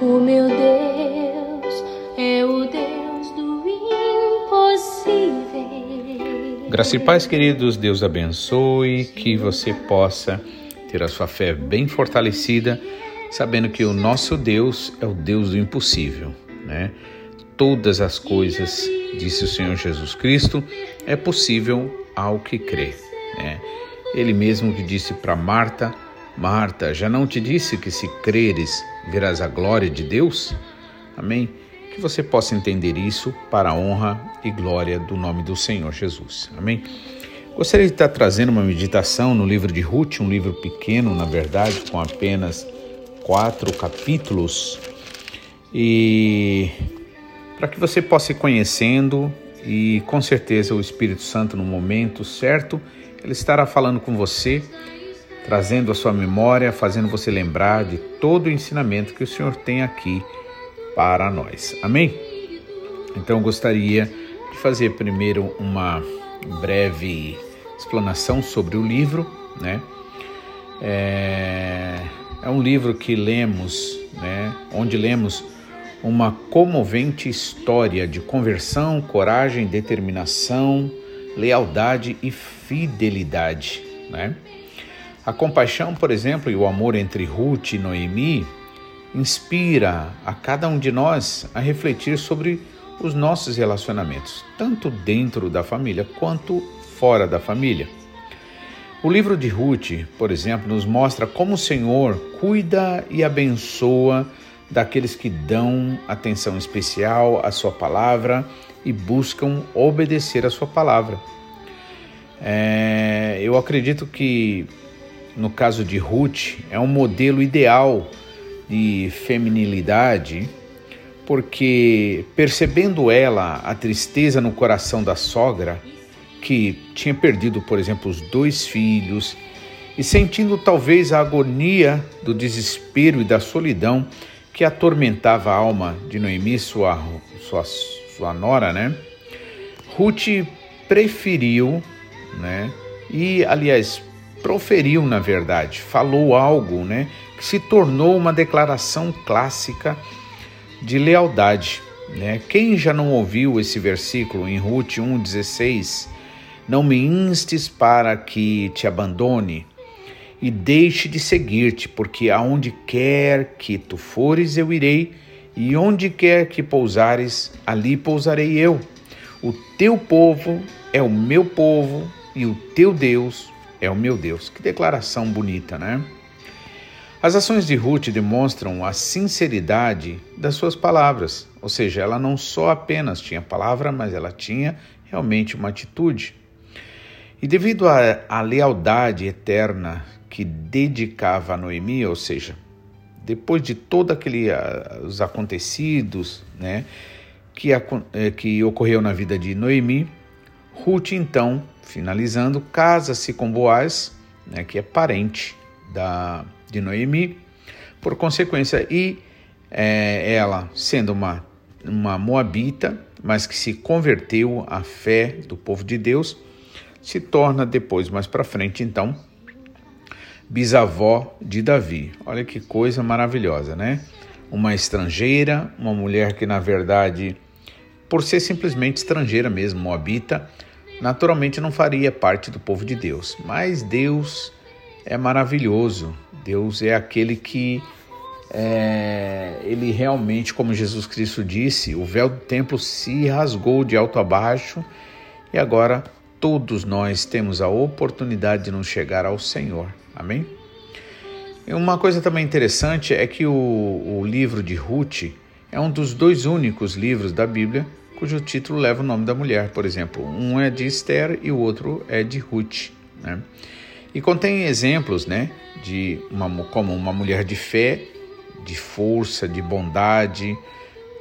O meu Deus é o Deus do impossível. Graça e paz, queridos, Deus abençoe, que você possa ter a sua fé bem fortalecida, sabendo que o nosso Deus é o Deus do impossível, né? Todas as coisas, disse o Senhor Jesus Cristo, é possível ao que crê, né? Ele mesmo que disse para Marta, Marta, já não te disse que se creres verás a glória de Deus? Amém? Que você possa entender isso para a honra e glória do nome do Senhor Jesus. Amém? Gostaria de estar trazendo uma meditação no livro de Ruth, um livro pequeno, na verdade, com apenas quatro capítulos, e para que você possa ir conhecendo e com certeza o Espírito Santo no momento certo, ele estará falando com você trazendo a sua memória, fazendo você lembrar de todo o ensinamento que o Senhor tem aqui para nós. Amém? Então eu gostaria de fazer primeiro uma breve explanação sobre o livro, né? É, é um livro que lemos, né? Onde lemos uma comovente história de conversão, coragem, determinação, lealdade e fidelidade, né? A compaixão, por exemplo, e o amor entre Ruth e Noemi inspira a cada um de nós a refletir sobre os nossos relacionamentos, tanto dentro da família quanto fora da família. O livro de Ruth, por exemplo, nos mostra como o Senhor cuida e abençoa daqueles que dão atenção especial à Sua palavra e buscam obedecer à Sua palavra. É, eu acredito que no caso de Ruth, é um modelo ideal de feminilidade, porque percebendo ela a tristeza no coração da sogra, que tinha perdido, por exemplo, os dois filhos, e sentindo talvez a agonia do desespero e da solidão que atormentava a alma de Noemi, sua, sua, sua nora, né? Ruth preferiu, né? E, aliás, proferiu, na verdade, falou algo, né, que se tornou uma declaração clássica de lealdade, né? Quem já não ouviu esse versículo em Ruth 1:16? Não me instes para que te abandone e deixe de seguir-te, porque aonde quer que tu fores eu irei, e onde quer que pousares, ali pousarei eu. O teu povo é o meu povo e o teu Deus é o meu Deus. Que declaração bonita, né? As ações de Ruth demonstram a sinceridade das suas palavras, ou seja, ela não só apenas tinha palavra, mas ela tinha realmente uma atitude. E devido à lealdade eterna que dedicava a Noemi, ou seja, depois de todos aqueles uh, os acontecidos, né, que, uh, que ocorreu na vida de Noemi, Ruth então Finalizando, casa-se com Boaz, né, que é parente da, de Noemi, por consequência, e é, ela, sendo uma, uma moabita, mas que se converteu à fé do povo de Deus, se torna depois, mais para frente, então, bisavó de Davi. Olha que coisa maravilhosa, né? Uma estrangeira, uma mulher que, na verdade, por ser simplesmente estrangeira mesmo, moabita, naturalmente não faria parte do povo de Deus. Mas Deus é maravilhoso. Deus é aquele que é, ele realmente, como Jesus Cristo disse, o véu do templo se rasgou de alto a baixo e agora todos nós temos a oportunidade de nos chegar ao Senhor. Amém? E uma coisa também interessante é que o, o livro de Ruth é um dos dois únicos livros da Bíblia cujo título leva o nome da mulher, por exemplo. Um é de Esther e o outro é de Ruth. Né? E contém exemplos né, de uma, como uma mulher de fé, de força, de bondade,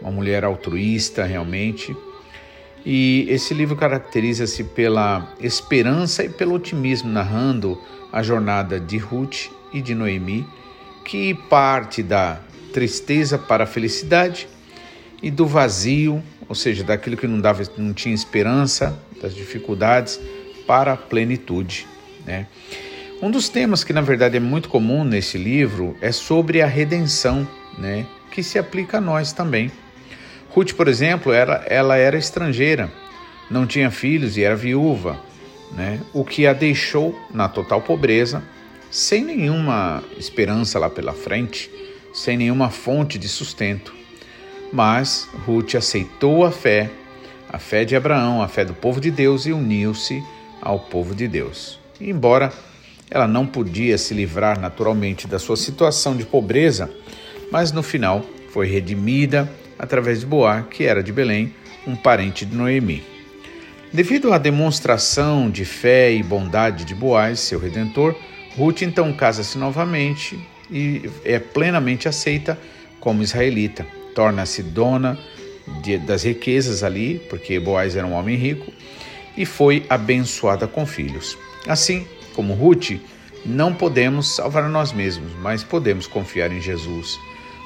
uma mulher altruísta realmente. E esse livro caracteriza-se pela esperança e pelo otimismo, narrando a jornada de Ruth e de Noemi, que parte da tristeza para a felicidade e do vazio ou seja, daquilo que não dava, não tinha esperança, das dificuldades para a plenitude, né? Um dos temas que na verdade é muito comum nesse livro é sobre a redenção, né? que se aplica a nós também. Ruth, por exemplo, era, ela era estrangeira, não tinha filhos e era viúva, né? o que a deixou na total pobreza, sem nenhuma esperança lá pela frente, sem nenhuma fonte de sustento. Mas Ruth aceitou a fé, a fé de Abraão, a fé do povo de Deus e uniu-se ao povo de Deus. Embora ela não podia se livrar naturalmente da sua situação de pobreza, mas no final foi redimida através de Boar, que era de Belém, um parente de Noemi. Devido à demonstração de fé e bondade de Boaz, seu redentor, Ruth então casa-se novamente e é plenamente aceita como israelita. Torna-se dona de, das riquezas ali, porque Boaz era um homem rico, e foi abençoada com filhos. Assim como Ruth, não podemos salvar nós mesmos, mas podemos confiar em Jesus,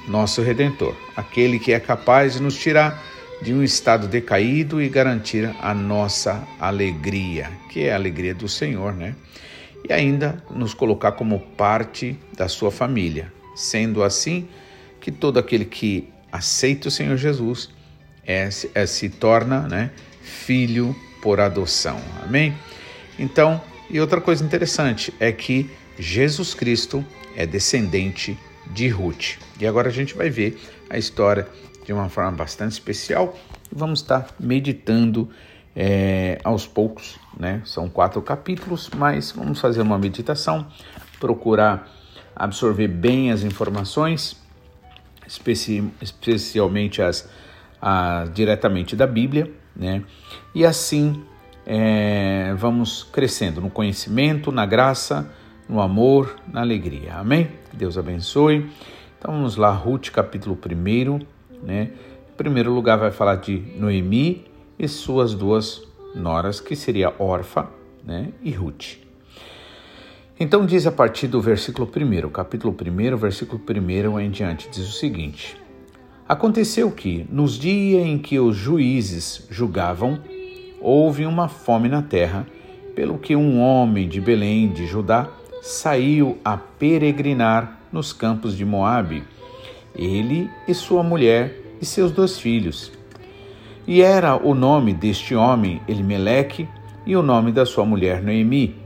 nosso redentor, aquele que é capaz de nos tirar de um estado decaído e garantir a nossa alegria, que é a alegria do Senhor, né? E ainda nos colocar como parte da sua família, sendo assim que todo aquele que aceita o Senhor Jesus é, é, se torna né, filho por adoção. Amém? Então, e outra coisa interessante é que Jesus Cristo é descendente de Ruth. E agora a gente vai ver a história de uma forma bastante especial vamos estar meditando é, aos poucos, né? São quatro capítulos, mas vamos fazer uma meditação, procurar absorver bem as informações, especi especialmente as, diretamente da Bíblia, né? E assim é, vamos crescendo no conhecimento, na graça, no amor, na alegria. Amém? Deus abençoe. Então vamos lá, Ruth capítulo 1, né? Em primeiro lugar vai falar de Noemi e suas duas noras, que seria Orfa né? e Ruth. Então diz a partir do versículo 1, capítulo 1, versículo 1 em diante, diz o seguinte: Aconteceu que, nos dias em que os juízes julgavam, houve uma fome na terra, pelo que um homem de Belém de Judá saiu a peregrinar nos campos de Moabe, ele e sua mulher e seus dois filhos. E era o nome deste homem Elimeleque e o nome da sua mulher Noemi,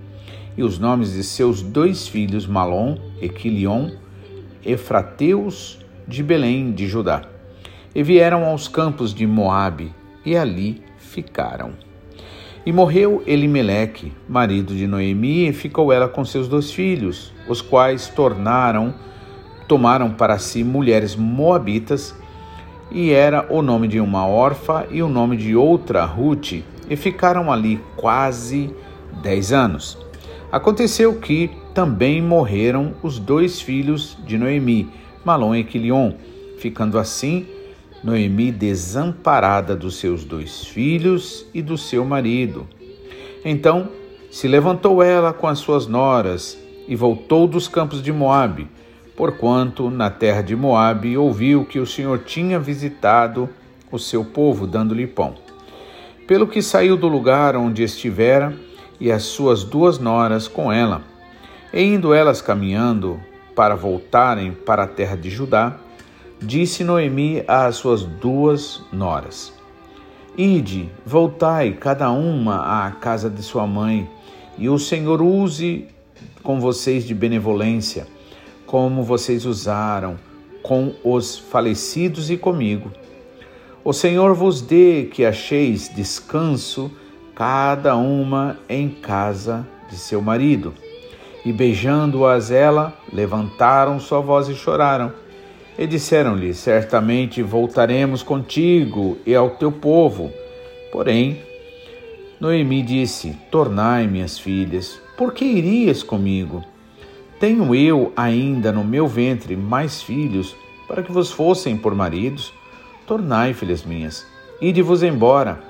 e os nomes de seus dois filhos Malom e Quilion, Efrateus de Belém de Judá. E vieram aos campos de Moabe, e ali ficaram. E morreu Elimeleque, marido de Noemi, e ficou ela com seus dois filhos, os quais tornaram, tomaram para si mulheres moabitas, e era o nome de uma órfã e o nome de outra Ruth, e ficaram ali quase dez anos. Aconteceu que também morreram os dois filhos de Noemi, Malom e Quilion, ficando assim Noemi desamparada dos seus dois filhos e do seu marido. Então se levantou ela com as suas noras e voltou dos campos de Moabe, porquanto na terra de Moabe ouviu que o Senhor tinha visitado o seu povo, dando-lhe pão. Pelo que saiu do lugar onde estivera e as suas duas noras com ela. E indo elas caminhando para voltarem para a terra de Judá, Disse Noemi às suas duas noras: Ide, voltai cada uma à casa de sua mãe, e o Senhor use com vocês de benevolência, como vocês usaram com os falecidos e comigo. O Senhor vos dê que acheis descanso, cada uma em casa de seu marido. E beijando-as ela, levantaram sua voz e choraram. E disseram-lhe: Certamente voltaremos contigo e ao teu povo. Porém, Noemi disse: Tornai, minhas filhas, por que irias comigo? Tenho eu ainda no meu ventre mais filhos, para que vos fossem por maridos? Tornai, filhas minhas, ide-vos embora,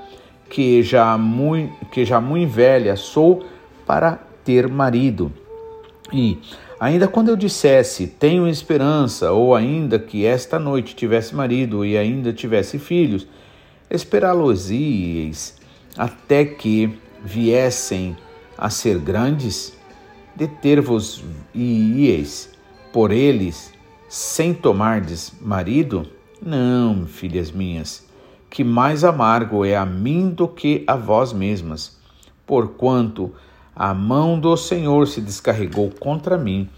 que já muito, que já muito velha sou para ter marido. E Ainda quando eu dissesse tenho esperança, ou ainda que esta noite tivesse marido e ainda tivesse filhos, esperá-los-ieis até que viessem a ser grandes, deter-vos ieis por eles sem tomardes marido? Não, filhas minhas, que mais amargo é a mim do que a vós mesmas, porquanto a mão do Senhor se descarregou contra mim.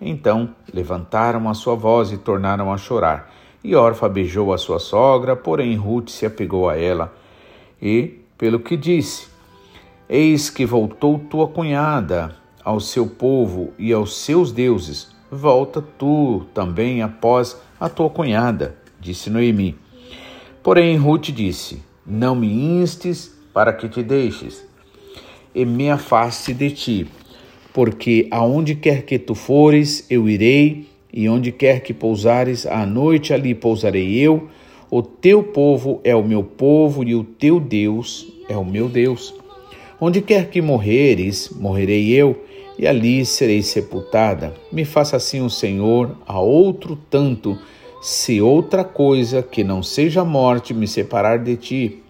Então levantaram a sua voz e tornaram a chorar. E Orfa beijou a sua sogra, porém Ruth se apegou a ela. E, pelo que disse, Eis que voltou tua cunhada ao seu povo e aos seus deuses. Volta tu também após a tua cunhada, disse Noemi. Porém, Ruth disse: Não me instes para que te deixes, e me afaste de ti, porque aonde quer que tu fores, eu irei, e onde quer que pousares, à noite ali pousarei eu. O teu povo é o meu povo, e o teu Deus é o meu Deus. Onde quer que morreres, morrerei eu, e ali serei sepultada. Me faça assim o Senhor a outro tanto, se outra coisa que não seja morte me separar de ti.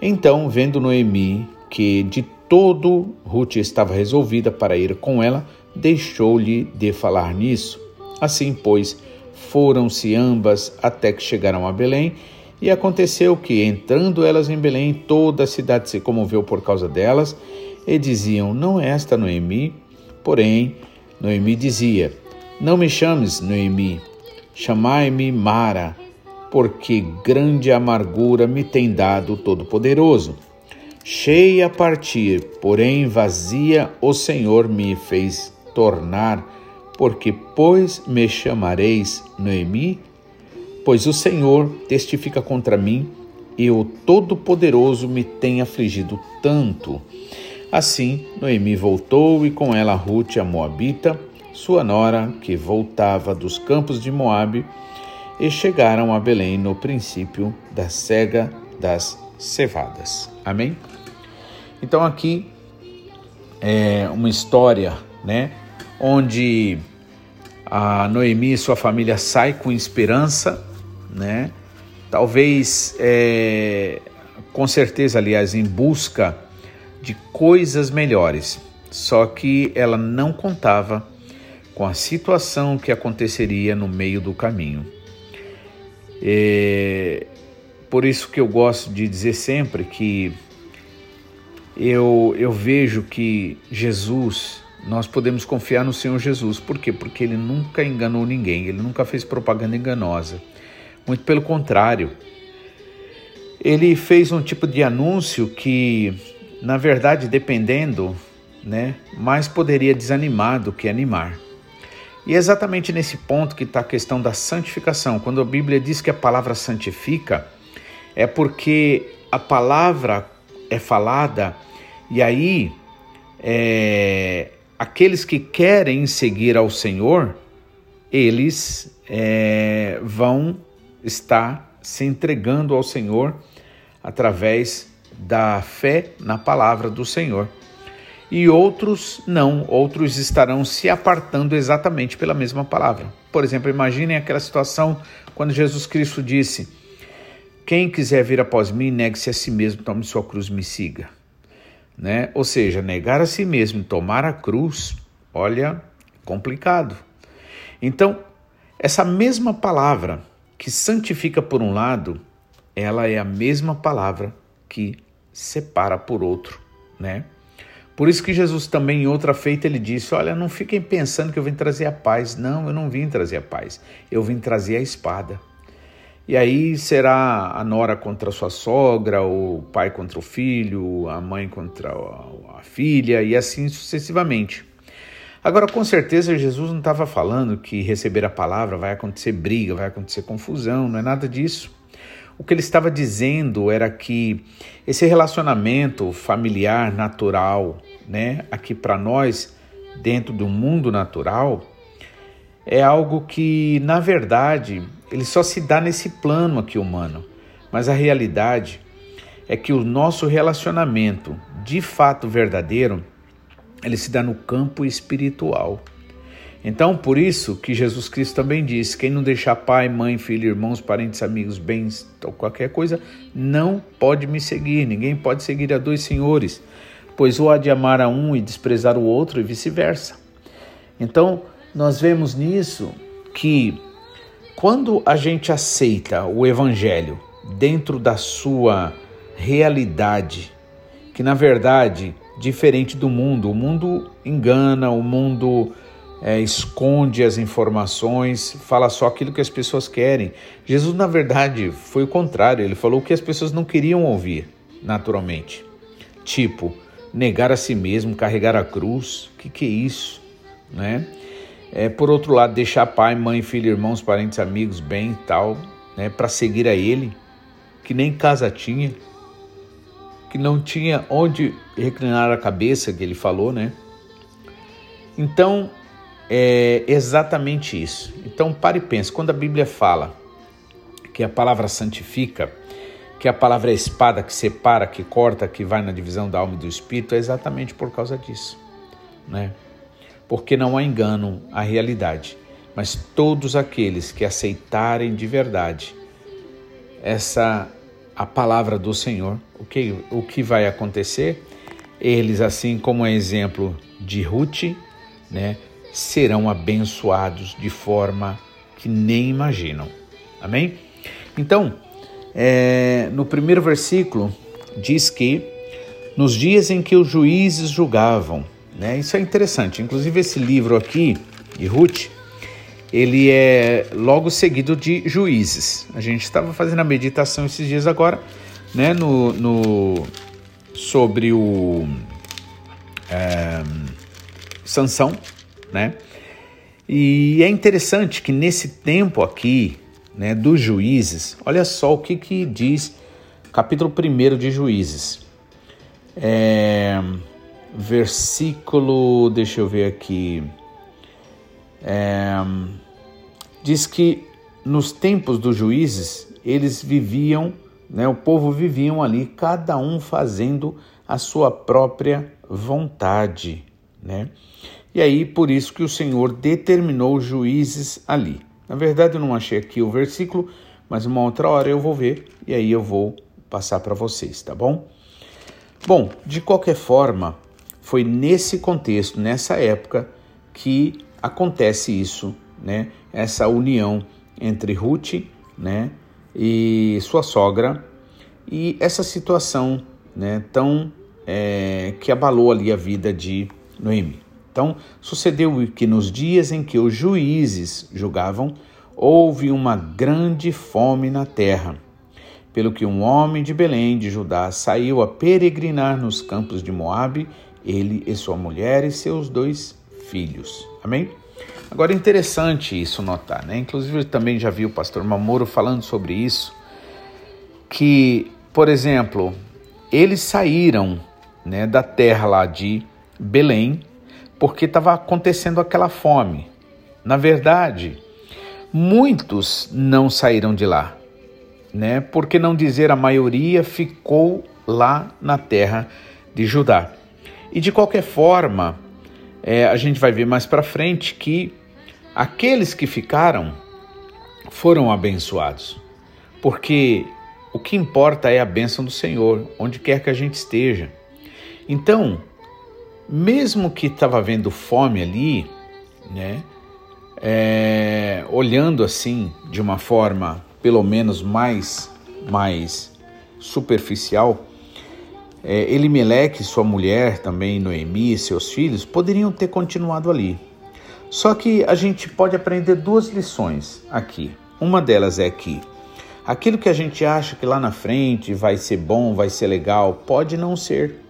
Então, vendo Noemi que de todo Ruth estava resolvida para ir com ela, deixou-lhe de falar nisso. Assim, pois, foram-se ambas até que chegaram a Belém e aconteceu que, entrando elas em Belém, toda a cidade se comoveu por causa delas, e diziam: Não é esta Noemi? Porém, Noemi dizia: Não me chames Noemi, chamai-me Mara, porque grande amargura me tem dado o Todo-Poderoso. Cheia a partir, porém vazia, o Senhor me fez tornar, porque, pois, me chamareis Noemi? Pois o Senhor testifica contra mim e o Todo-Poderoso me tem afligido tanto. Assim, Noemi voltou e com ela Ruth, a Moabita, sua nora, que voltava dos campos de Moabe, e chegaram a Belém no princípio da cega das cevadas. Amém? Então aqui é uma história, né, onde a Noemi e sua família sai com esperança né? Talvez, é, com certeza, aliás, em busca de coisas melhores. Só que ela não contava com a situação que aconteceria no meio do caminho. É, por isso que eu gosto de dizer sempre que eu, eu vejo que Jesus, nós podemos confiar no Senhor Jesus. Por quê? Porque ele nunca enganou ninguém, ele nunca fez propaganda enganosa. Muito pelo contrário. Ele fez um tipo de anúncio que, na verdade, dependendo, né, mais poderia desanimar do que animar. E é exatamente nesse ponto que está a questão da santificação. Quando a Bíblia diz que a palavra santifica, é porque a palavra é falada e aí é, aqueles que querem seguir ao Senhor, eles é, vão está se entregando ao Senhor através da fé na palavra do Senhor. E outros não, outros estarão se apartando exatamente pela mesma palavra. Por exemplo, imaginem aquela situação quando Jesus Cristo disse: Quem quiser vir após mim, negue-se a si mesmo, tome sua cruz e me siga. Né? Ou seja, negar a si mesmo, tomar a cruz, olha, complicado. Então, essa mesma palavra que santifica por um lado, ela é a mesma palavra que separa por outro, né? Por isso que Jesus também em outra feita ele disse: "Olha, não fiquem pensando que eu vim trazer a paz. Não, eu não vim trazer a paz. Eu vim trazer a espada." E aí será a nora contra a sua sogra, o pai contra o filho, a mãe contra a filha e assim sucessivamente. Agora, com certeza, Jesus não estava falando que receber a palavra vai acontecer briga, vai acontecer confusão, não é nada disso. O que ele estava dizendo era que esse relacionamento familiar natural, né, aqui para nós, dentro do mundo natural, é algo que, na verdade, ele só se dá nesse plano aqui humano. Mas a realidade é que o nosso relacionamento, de fato verdadeiro, ele se dá no campo espiritual. Então, por isso que Jesus Cristo também disse: quem não deixar pai, mãe, filho, irmãos, parentes, amigos, bens ou qualquer coisa, não pode me seguir. Ninguém pode seguir a dois senhores, pois ou há de amar a um e desprezar o outro, e vice-versa. Então, nós vemos nisso que quando a gente aceita o evangelho dentro da sua realidade, que na verdade, diferente do mundo, o mundo engana, o mundo é, esconde as informações, fala só aquilo que as pessoas querem. Jesus, na verdade, foi o contrário, ele falou o que as pessoas não queriam ouvir, naturalmente. Tipo, negar a si mesmo, carregar a cruz, o que, que é isso? Né? É, por outro lado, deixar pai, mãe, filho, irmãos, parentes, amigos, bem e tal, né, para seguir a ele, que nem casa tinha, que não tinha onde reclinar a cabeça, que ele falou, né? Então, é exatamente isso. Então, pare e pense, quando a Bíblia fala que a palavra santifica, que a palavra é espada que separa, que corta, que vai na divisão da alma e do espírito, é exatamente por causa disso, né? porque não há engano à realidade, mas todos aqueles que aceitarem de verdade essa a palavra do Senhor, o que, o que vai acontecer? Eles, assim como é exemplo de Ruth, né, serão abençoados de forma que nem imaginam. Amém? Então, é, no primeiro versículo diz que nos dias em que os juízes julgavam, né? Isso é interessante. Inclusive esse livro aqui, de Ruth, ele é logo seguido de Juízes. A gente estava fazendo a meditação esses dias agora, né? No, no sobre o é, Sansão, né? E é interessante que nesse tempo aqui, né, dos Juízes, olha só o que que diz capítulo 1 de Juízes. É, versículo, deixa eu ver aqui, é, diz que nos tempos dos juízes eles viviam, né, o povo viviam ali, cada um fazendo a sua própria vontade, né? E aí por isso que o Senhor determinou juízes ali. Na verdade eu não achei aqui o versículo, mas uma outra hora eu vou ver e aí eu vou passar para vocês, tá bom? Bom, de qualquer forma, foi nesse contexto, nessa época, que acontece isso, né? Essa união entre Ruth, né, e sua sogra e essa situação, né, tão é, que abalou ali a vida de Noemi. Então, sucedeu que nos dias em que os juízes julgavam, houve uma grande fome na terra. Pelo que um homem de Belém de Judá saiu a peregrinar nos campos de Moabe ele e sua mulher e seus dois filhos. Amém? Agora é interessante isso notar, né? Inclusive eu também já vi o pastor Mamoro falando sobre isso, que, por exemplo, eles saíram né, da terra lá de Belém porque estava acontecendo aquela fome. Na verdade, muitos não saíram de lá, né? Porque não dizer a maioria ficou lá na terra de Judá. E de qualquer forma, é, a gente vai ver mais para frente que aqueles que ficaram foram abençoados, porque o que importa é a bênção do Senhor, onde quer que a gente esteja. Então, mesmo que estava havendo fome ali, né, é, olhando assim de uma forma pelo menos mais, mais superficial, é, Elimeleque, sua mulher, também Noemi e seus filhos poderiam ter continuado ali. Só que a gente pode aprender duas lições aqui. Uma delas é que aquilo que a gente acha que lá na frente vai ser bom, vai ser legal, pode não ser.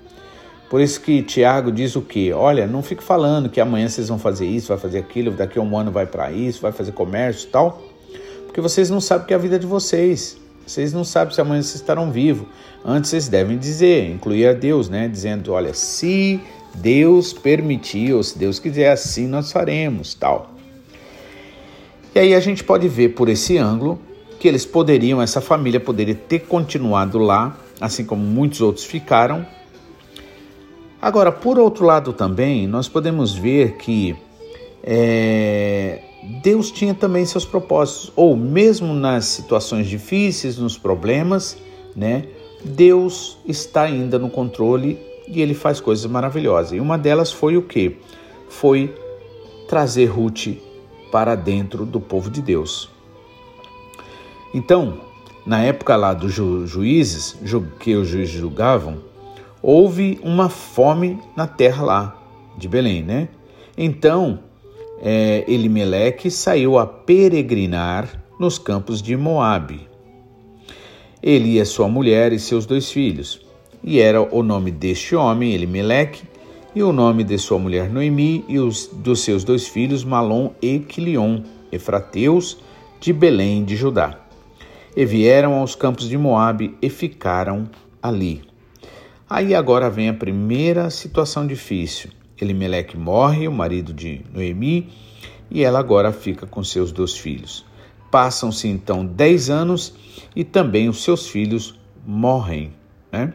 Por isso que Tiago diz o quê? Olha, não fique falando que amanhã vocês vão fazer isso, vai fazer aquilo, daqui a um ano vai para isso, vai fazer comércio e tal, porque vocês não sabem que é a vida de vocês. Vocês não sabem se amanhã vocês estarão vivos. Antes vocês devem dizer, incluir a Deus, né? Dizendo, olha, se Deus permitir, ou se Deus quiser, assim nós faremos, tal. E aí a gente pode ver por esse ângulo que eles poderiam, essa família poderia ter continuado lá, assim como muitos outros ficaram. Agora, por outro lado também, nós podemos ver que é, Deus tinha também seus propósitos, ou mesmo nas situações difíceis, nos problemas, né? Deus está ainda no controle e ele faz coisas maravilhosas. E uma delas foi o que? Foi trazer Ruth para dentro do povo de Deus. Então, na época lá dos ju juízes, que os juízes julgavam, houve uma fome na terra lá de Belém, né? Então, é, Elimeleque saiu a peregrinar nos campos de Moabe. Ele e a sua mulher e seus dois filhos. E era o nome deste homem, Elimeleque, e o nome de sua mulher Noemi e os dos seus dois filhos Malom e Quilion, efrateus de Belém de Judá. E vieram aos campos de Moabe e ficaram ali. Aí agora vem a primeira situação difícil. Elimeleque morre, o marido de Noemi, e ela agora fica com seus dois filhos. Passam-se então dez anos e também os seus filhos morrem. Né?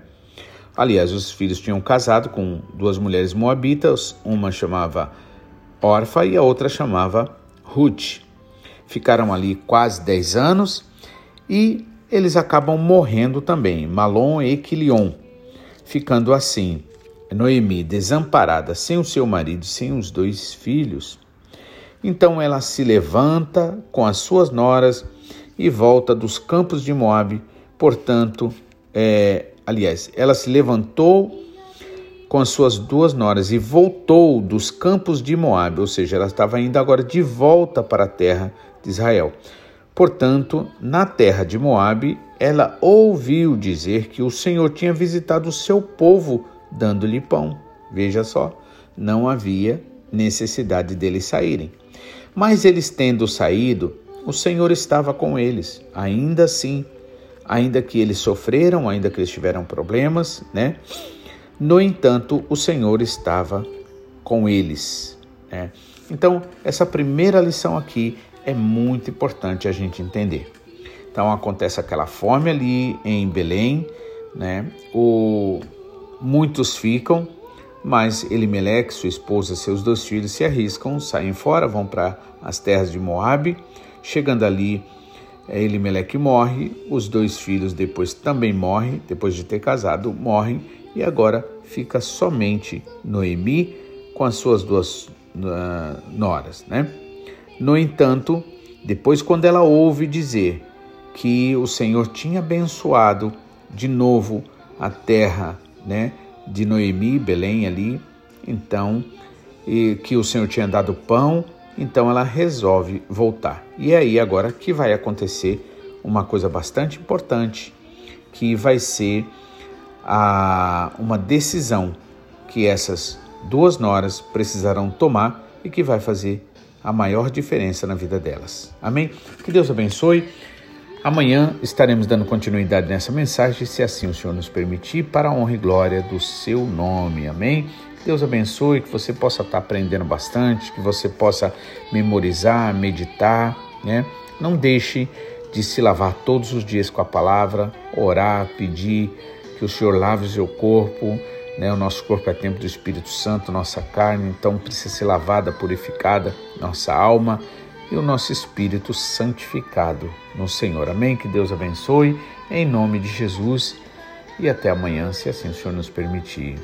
Aliás, os filhos tinham casado com duas mulheres moabitas, uma chamava Orfa e a outra chamava Ruth. Ficaram ali quase dez anos e eles acabam morrendo também, Malom e Quilion, ficando assim Noemi, desamparada, sem o seu marido, sem os dois filhos, então ela se levanta com as suas noras e volta dos campos de Moabe. Portanto, é, aliás, ela se levantou com as suas duas noras e voltou dos campos de Moabe, ou seja, ela estava indo agora de volta para a terra de Israel. Portanto, na terra de Moabe, ela ouviu dizer que o Senhor tinha visitado o seu povo dando-lhe pão. Veja só, não havia necessidade deles saírem. Mas eles tendo saído, o Senhor estava com eles, ainda assim, ainda que eles sofreram, ainda que eles tiveram problemas, né? No entanto, o Senhor estava com eles. Né? Então, essa primeira lição aqui é muito importante a gente entender. Então, acontece aquela fome ali em Belém, né? O, muitos ficam, mas Elimeleque, sua esposa, seus dois filhos se arriscam, saem fora, vão para as terras de Moabe. Chegando ali, eh, Elimeleque morre, os dois filhos depois também morrem, depois de ter casado, morrem, e agora fica somente Noemi com as suas duas uh, noras, né? No entanto, depois quando ela ouve dizer que o Senhor tinha abençoado de novo a terra, né? de Noemi, Belém ali, então, e que o Senhor tinha dado pão, então ela resolve voltar. E é aí agora que vai acontecer uma coisa bastante importante, que vai ser a, uma decisão que essas duas noras precisarão tomar e que vai fazer a maior diferença na vida delas. Amém? Que Deus abençoe. Amanhã estaremos dando continuidade nessa mensagem, se assim o Senhor nos permitir, para a honra e glória do seu nome. Amém? Deus abençoe, que você possa estar aprendendo bastante, que você possa memorizar, meditar, né? Não deixe de se lavar todos os dias com a palavra, orar, pedir que o Senhor lave o seu corpo, né? O nosso corpo é templo do Espírito Santo, nossa carne, então precisa ser lavada, purificada, nossa alma e o nosso espírito santificado no Senhor. Amém? Que Deus abençoe, em nome de Jesus, e até amanhã, se assim o Senhor nos permitir.